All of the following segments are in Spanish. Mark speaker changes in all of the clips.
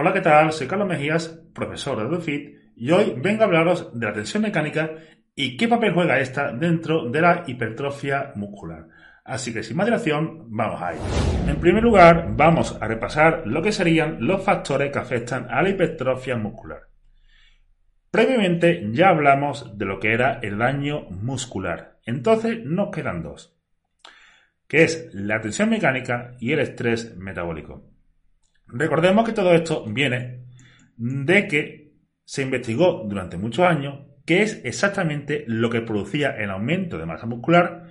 Speaker 1: Hola, ¿qué tal? Soy Carlos Mejías, profesor de DuFit, y hoy vengo a hablaros de la tensión mecánica y qué papel juega esta dentro de la hipertrofia muscular. Así que sin más dilación, vamos a ello. En primer lugar, vamos a repasar lo que serían los factores que afectan a la hipertrofia muscular. Previamente ya hablamos de lo que era el daño muscular. Entonces nos quedan dos, que es la tensión mecánica y el estrés metabólico. Recordemos que todo esto viene de que se investigó durante muchos años qué es exactamente lo que producía el aumento de masa muscular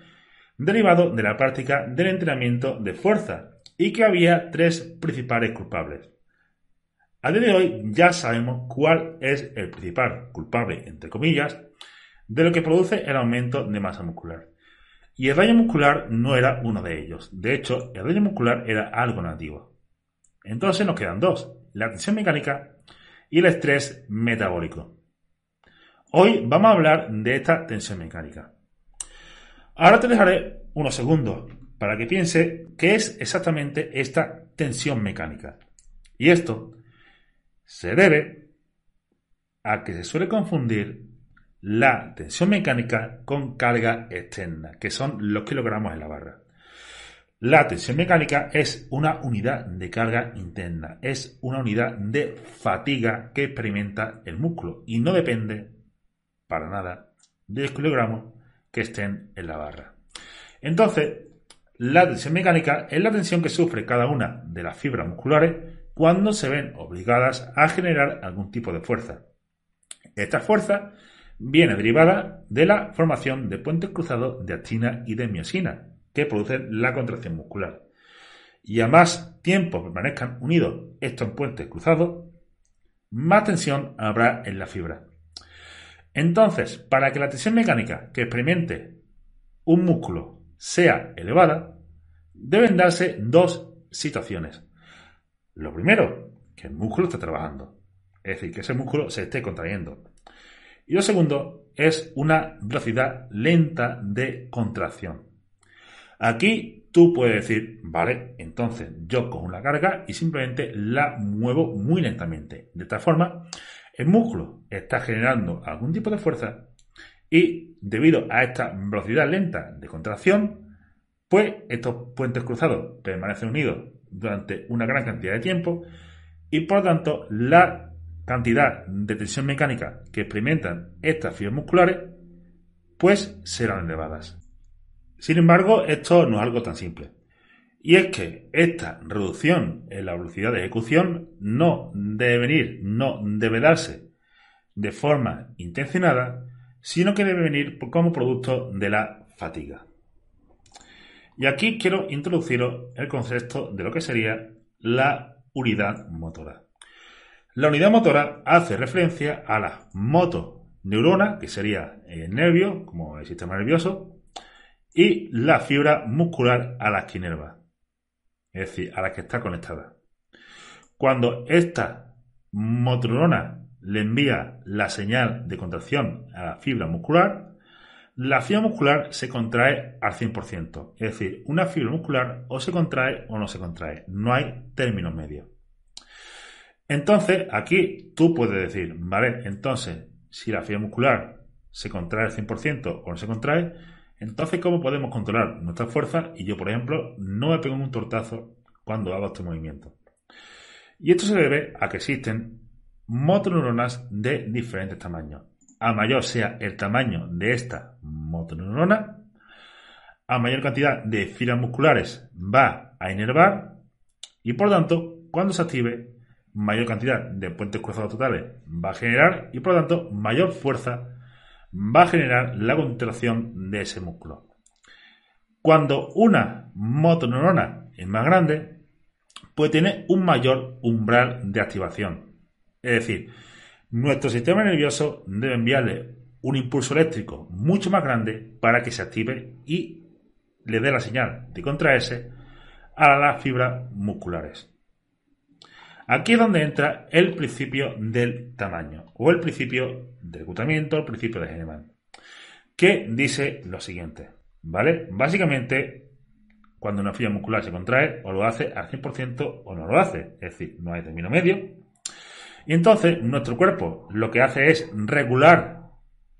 Speaker 1: derivado de la práctica del entrenamiento de fuerza y que había tres principales culpables. A día de hoy ya sabemos cuál es el principal culpable, entre comillas, de lo que produce el aumento de masa muscular. Y el daño muscular no era uno de ellos. De hecho, el daño muscular era algo nativo. Entonces nos quedan dos, la tensión mecánica y el estrés metabólico. Hoy vamos a hablar de esta tensión mecánica. Ahora te dejaré unos segundos para que piense qué es exactamente esta tensión mecánica. Y esto se debe a que se suele confundir la tensión mecánica con carga externa, que son los kilogramos en la barra. La tensión mecánica es una unidad de carga interna, es una unidad de fatiga que experimenta el músculo y no depende para nada de los kilogramos que estén en la barra. Entonces, la tensión mecánica es la tensión que sufre cada una de las fibras musculares cuando se ven obligadas a generar algún tipo de fuerza. Esta fuerza viene derivada de la formación de puentes cruzados de actina y de miosina, que producen la contracción muscular. Y a más tiempo permanezcan unidos estos puentes cruzados, más tensión habrá en la fibra. Entonces, para que la tensión mecánica que experimente un músculo sea elevada, deben darse dos situaciones. Lo primero, que el músculo esté trabajando, es decir, que ese músculo se esté contrayendo. Y lo segundo es una velocidad lenta de contracción. Aquí tú puedes decir, vale, entonces yo cojo una carga y simplemente la muevo muy lentamente. De esta forma, el músculo está generando algún tipo de fuerza y debido a esta velocidad lenta de contracción, pues estos puentes cruzados permanecen unidos durante una gran cantidad de tiempo y por lo tanto la cantidad de tensión mecánica que experimentan estas fibras musculares pues serán elevadas. Sin embargo, esto no es algo tan simple. Y es que esta reducción en la velocidad de ejecución no debe venir, no debe darse de forma intencionada, sino que debe venir como producto de la fatiga. Y aquí quiero introduciros el concepto de lo que sería la unidad motora. La unidad motora hace referencia a la motoneurona, que sería el nervio, como el sistema nervioso, y la fibra muscular a la que inerva, es decir, a la que está conectada. Cuando esta motoneurona le envía la señal de contracción a la fibra muscular, la fibra muscular se contrae al 100%. Es decir, una fibra muscular o se contrae o no se contrae. No hay término medio. Entonces, aquí tú puedes decir, vale, entonces, si la fibra muscular se contrae al 100% o no se contrae, entonces, ¿cómo podemos controlar nuestra fuerza? Y yo, por ejemplo, no me pego un tortazo cuando hago este movimiento. Y esto se debe a que existen motoneuronas de diferentes tamaños. A mayor sea el tamaño de esta motoneurona, a mayor cantidad de fibras musculares va a inervar y por tanto, cuando se active, mayor cantidad de puentes cruzados totales va a generar y por tanto, mayor fuerza va a generar la contracción de ese músculo. Cuando una motoneurona es más grande, pues tiene un mayor umbral de activación. Es decir, nuestro sistema nervioso debe enviarle un impulso eléctrico mucho más grande para que se active y le dé la señal de contraerse a las fibras musculares. Aquí es donde entra el principio del tamaño o el principio del reclutamiento, el principio de Hahnemann, que dice lo siguiente, ¿vale? Básicamente, cuando una fibra muscular se contrae, o lo hace al 100% o no lo hace, es decir, no hay término medio. Y entonces nuestro cuerpo lo que hace es regular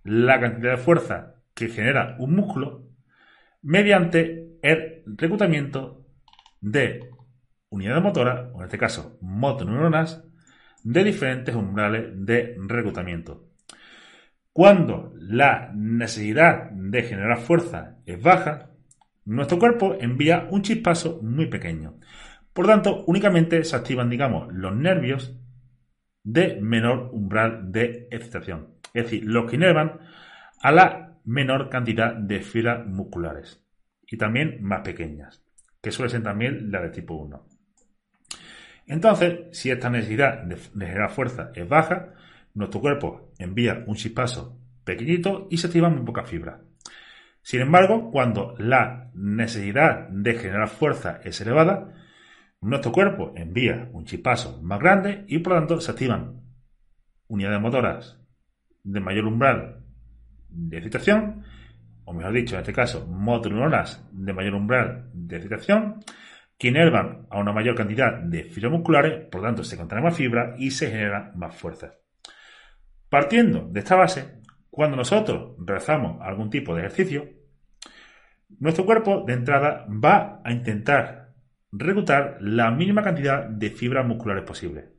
Speaker 1: la cantidad de fuerza que genera un músculo mediante el reclutamiento de unidades motoras, o en este caso motoneuronas, de diferentes umbrales de reclutamiento. Cuando la necesidad de generar fuerza es baja, nuestro cuerpo envía un chispazo muy pequeño. Por tanto, únicamente se activan, digamos, los nervios de menor umbral de excitación. Es decir, los que inervan a la menor cantidad de fibras musculares y también más pequeñas, que suele ser también la de tipo 1. Entonces, si esta necesidad de, generar fuerza es baja, nuestro cuerpo envía un chispazo pequeñito y se activa muy poca fibra. Sin embargo, cuando la necesidad de generar fuerza es elevada, nuestro cuerpo envía un chispazo más grande y por lo tanto se activan unidades motoras de mayor umbral de excitación, o mejor dicho, en este caso, motoneuronas de mayor umbral de excitación, que inervan a una mayor cantidad de fibras musculares, por lo tanto se contrae más fibra y se genera más fuerza. Partiendo de esta base, cuando nosotros realizamos algún tipo de ejercicio, nuestro cuerpo de entrada va a intentar reclutar la mínima cantidad de fibras musculares posible.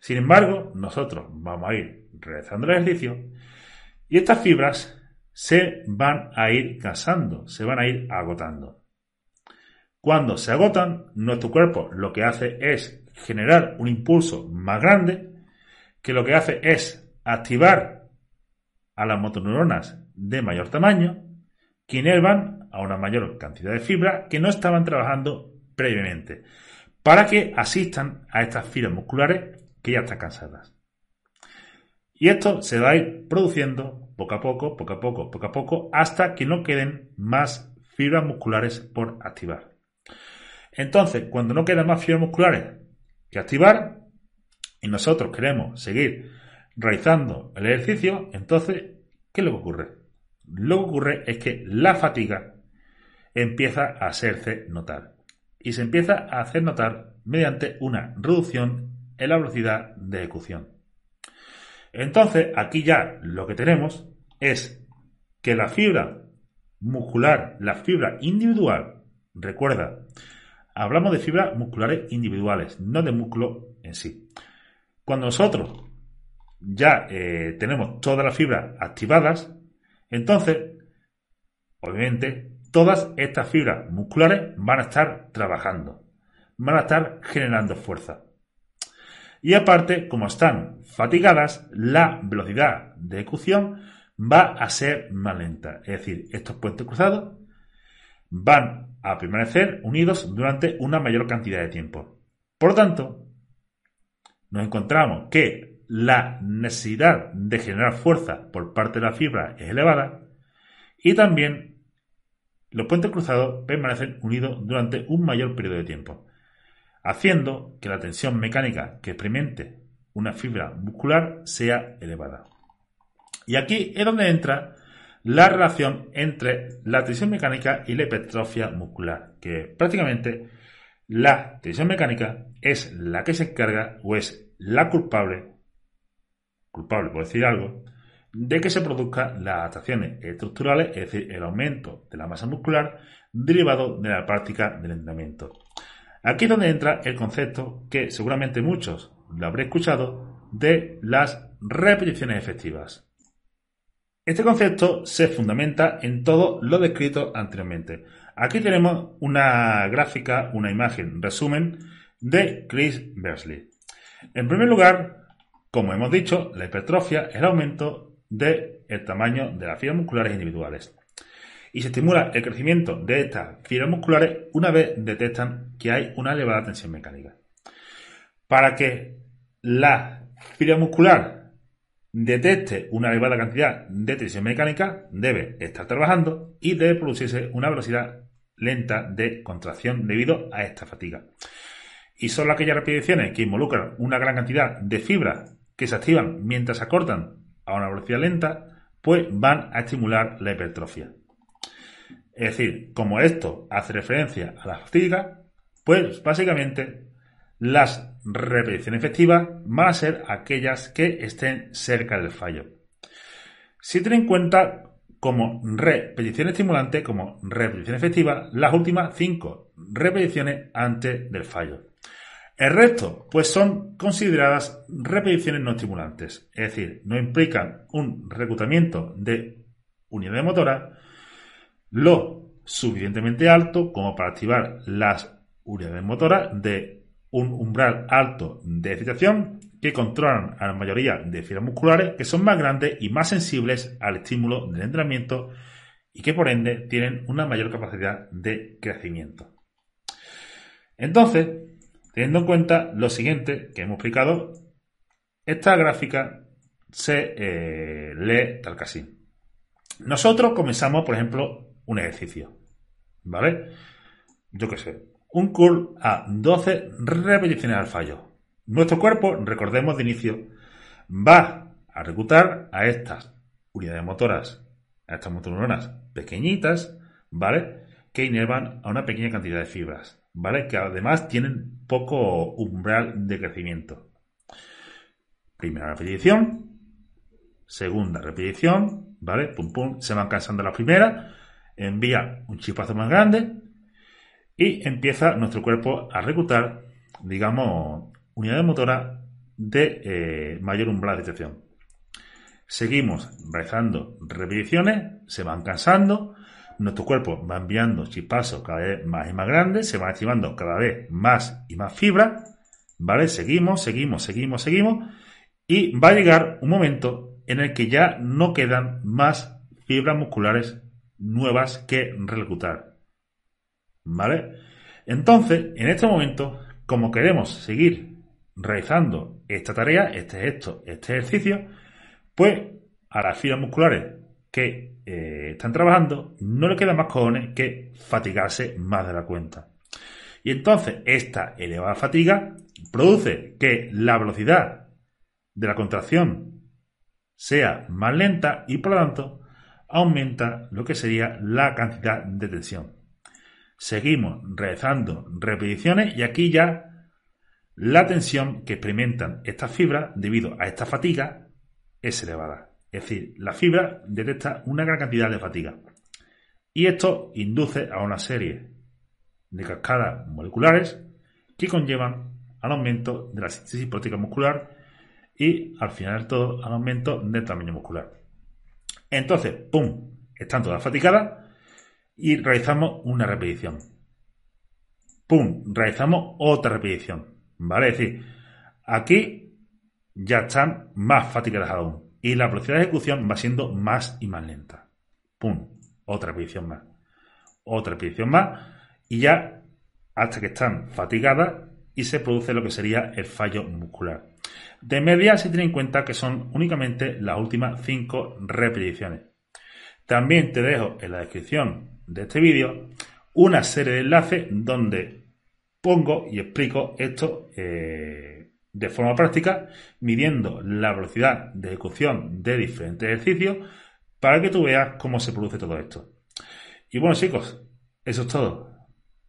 Speaker 1: Sin embargo, nosotros vamos a ir realizando el ejercicio y estas fibras se van a ir cansando, se van a ir agotando. Cuando se agotan, nuestro cuerpo lo que hace es generar un impulso más grande, que lo que hace es activar a las motoneuronas de mayor tamaño, que inervan a una mayor cantidad de fibras que no estaban trabajando previamente, para que asistan a estas fibras musculares que ya están cansadas. Y esto se va a ir produciendo poco a poco, poco a poco, poco a poco, hasta que no queden más fibras musculares por activar. Entonces, cuando no quedan más fibras musculares que activar y nosotros queremos seguir realizando el ejercicio, entonces, ¿qué es lo que ocurre? Lo que ocurre es que la fatiga empieza a hacerse notar. Y se empieza a hacer notar mediante una reducción en la velocidad de ejecución. Entonces, aquí ya lo que tenemos es que la fibra muscular, la fibra individual, recuerda, Hablamos de fibras musculares individuales, no de músculo en sí. Cuando nosotros ya eh, tenemos todas las fibras activadas, entonces, obviamente, todas estas fibras musculares van a estar trabajando, van a estar generando fuerza. Y aparte, como están fatigadas, la velocidad de ejecución va a ser más lenta. Es decir, estos puentes cruzados van a permanecer unidos durante una mayor cantidad de tiempo. Por lo tanto, nos encontramos que la necesidad de generar fuerza por parte de la fibra es elevada y también los puentes cruzados permanecen unidos durante un mayor periodo de tiempo, haciendo que la tensión mecánica que experimente una fibra muscular sea elevada. Y aquí es donde entra la relación entre la tensión mecánica y la hipertrofia muscular, que prácticamente la tensión mecánica es la que se encarga o es la culpable, culpable por decir algo, de que se produzcan las adaptaciones estructurales, es decir, el aumento de la masa muscular derivado de la práctica del entrenamiento. Aquí es donde entra el concepto que seguramente muchos lo habréis escuchado de las repeticiones efectivas. Este concepto se fundamenta en todo lo descrito anteriormente. Aquí tenemos una gráfica, una imagen, resumen de Chris Bersley. En primer lugar, como hemos dicho, la hipertrofia es el aumento del tamaño de las fibras musculares individuales. y se estimula el crecimiento de estas fibras musculares una vez detectan que hay una elevada tensión mecánica. Para que la fibra muscular detecte una elevada cantidad de tensión mecánica, debe estar trabajando y debe producirse una velocidad lenta de contracción debido a esta fatiga. Y solo aquellas repeticiones que involucran una gran cantidad de fibras que se activan mientras se acortan a una velocidad lenta, pues van a estimular la hipertrofia. Es decir, como esto hace referencia a la fatiga, pues básicamente las repeticiones efectivas van a ser aquellas que estén cerca del fallo. Si tienen en cuenta como repetición estimulante, como repetición efectiva, las últimas cinco repeticiones antes del fallo. El resto, pues son consideradas repeticiones no estimulantes, es decir, no implican un reclutamiento de unidad motora lo suficientemente alto como para activar las unidades motoras de un umbral alto de excitación que controlan a la mayoría de fibras musculares que son más grandes y más sensibles al estímulo del entrenamiento y que por ende tienen una mayor capacidad de crecimiento. Entonces, teniendo en cuenta lo siguiente que hemos explicado, esta gráfica se eh, lee tal que así. Nosotros comenzamos, por ejemplo, un ejercicio, ¿vale? Yo qué sé, un curl a 12 repeticiones al fallo. Nuestro cuerpo, recordemos de inicio, va a reclutar a estas unidades motoras, a estas motoneuronas pequeñitas, ¿vale? Que inervan a una pequeña cantidad de fibras, ¿vale? Que además tienen poco umbral de crecimiento. Primera repetición, segunda repetición, ¿vale? Pum pum, se van cansando las primeras, envía un chispazo más grande y empieza nuestro cuerpo a reclutar, digamos, unidades motoras de eh, mayor umbral de detección. Seguimos realizando repeticiones, se van cansando, nuestro cuerpo va enviando chispazos cada vez más y más grandes, se van activando cada vez más y más fibras, ¿vale? Seguimos, seguimos, seguimos, seguimos, y va a llegar un momento en el que ya no quedan más fibras musculares nuevas que reclutar. ¿Vale? Entonces, en este momento, como queremos seguir realizando esta tarea, este esto, este ejercicio, pues a las fibras musculares que eh, están trabajando no le queda más cojones que fatigarse más de la cuenta. Y entonces esta elevada fatiga produce que la velocidad de la contracción sea más lenta y por lo tanto aumenta lo que sería la cantidad de tensión. Seguimos realizando repeticiones y aquí ya la tensión que experimentan estas fibras debido a esta fatiga es elevada. Es decir, la fibra detecta una gran cantidad de fatiga. Y esto induce a una serie de cascadas moleculares que conllevan al aumento de la síntesis proteínica muscular y al final todo al aumento del tamaño muscular. Entonces, ¡pum! Están todas fatigadas y realizamos una repetición. ¡Pum! Realizamos otra repetición. ¿Vale? Es decir, aquí ya están más fatigadas aún. Y la velocidad de ejecución va siendo más y más lenta. ¡Pum! Otra repetición más. Otra repetición más. Y ya hasta que están fatigadas y se produce lo que sería el fallo muscular. De media se tiene en cuenta que son únicamente las últimas 5 repeticiones. También te dejo en la descripción de este vídeo una serie de enlaces donde pongo y explico esto eh, de forma práctica, midiendo la velocidad de ejecución de diferentes ejercicios para que tú veas cómo se produce todo esto. Y bueno chicos, eso es todo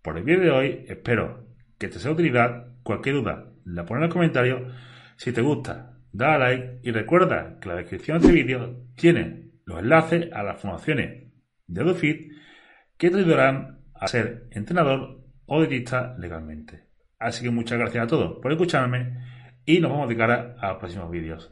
Speaker 1: por el vídeo de hoy. Espero que te sea de utilidad. Cualquier duda la pones en el comentario si te gusta, da like y recuerda que la descripción de este vídeo tiene los enlaces a las formaciones de AdoFit que te ayudarán a ser entrenador o dietista legalmente. Así que muchas gracias a todos por escucharme y nos vemos de cara a los próximos vídeos.